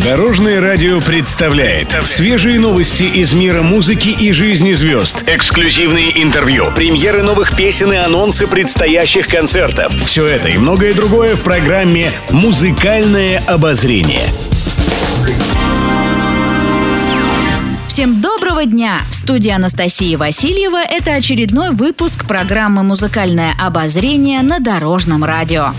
Дорожное радио представляет свежие новости из мира музыки и жизни звезд. Эксклюзивные интервью, премьеры новых песен и анонсы предстоящих концертов. Все это и многое другое в программе «Музыкальное обозрение». Всем доброго дня! В студии Анастасии Васильева это очередной выпуск программы «Музыкальное обозрение» на Дорожном радио.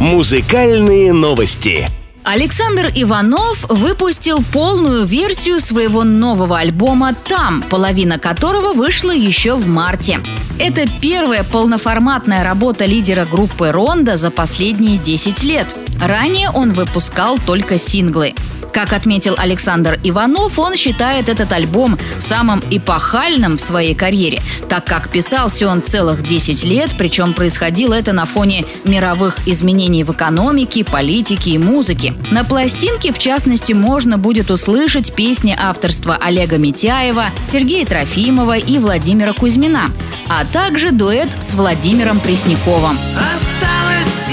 Музыкальные новости. Александр Иванов выпустил полную версию своего нового альбома «Там», половина которого вышла еще в марте. Это первая полноформатная работа лидера группы «Ронда» за последние 10 лет. Ранее он выпускал только синглы. Как отметил Александр Иванов, он считает этот альбом самым эпохальным в своей карьере, так как писался он целых 10 лет, причем происходило это на фоне мировых изменений в экономике, политике и музыке. На пластинке, в частности, можно будет услышать песни авторства Олега Митяева, Сергея Трофимова и Владимира Кузьмина, а также дуэт с Владимиром Пресняковым. Осталось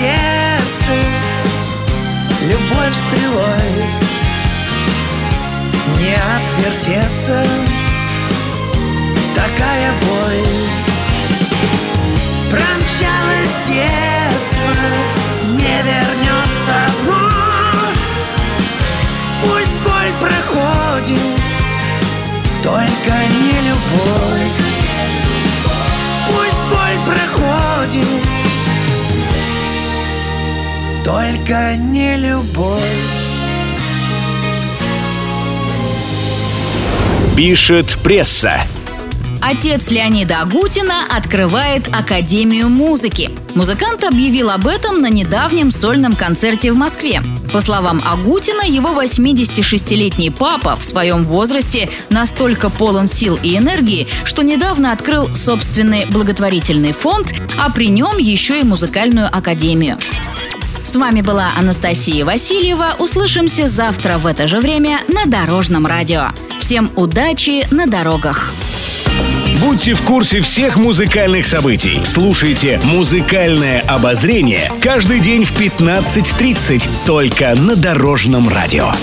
любовь стрелой не отвертеться. Такая боль Только не любовь Пишет пресса. Отец Леонида Агутина открывает Академию музыки. Музыкант объявил об этом на недавнем сольном концерте в Москве. По словам Агутина, его 86-летний папа в своем возрасте настолько полон сил и энергии, что недавно открыл собственный благотворительный фонд, а при нем еще и музыкальную академию. С вами была Анастасия Васильева. Услышимся завтра в это же время на Дорожном радио. Всем удачи на дорогах! Будьте в курсе всех музыкальных событий. Слушайте «Музыкальное обозрение» каждый день в 15.30 только на Дорожном радио.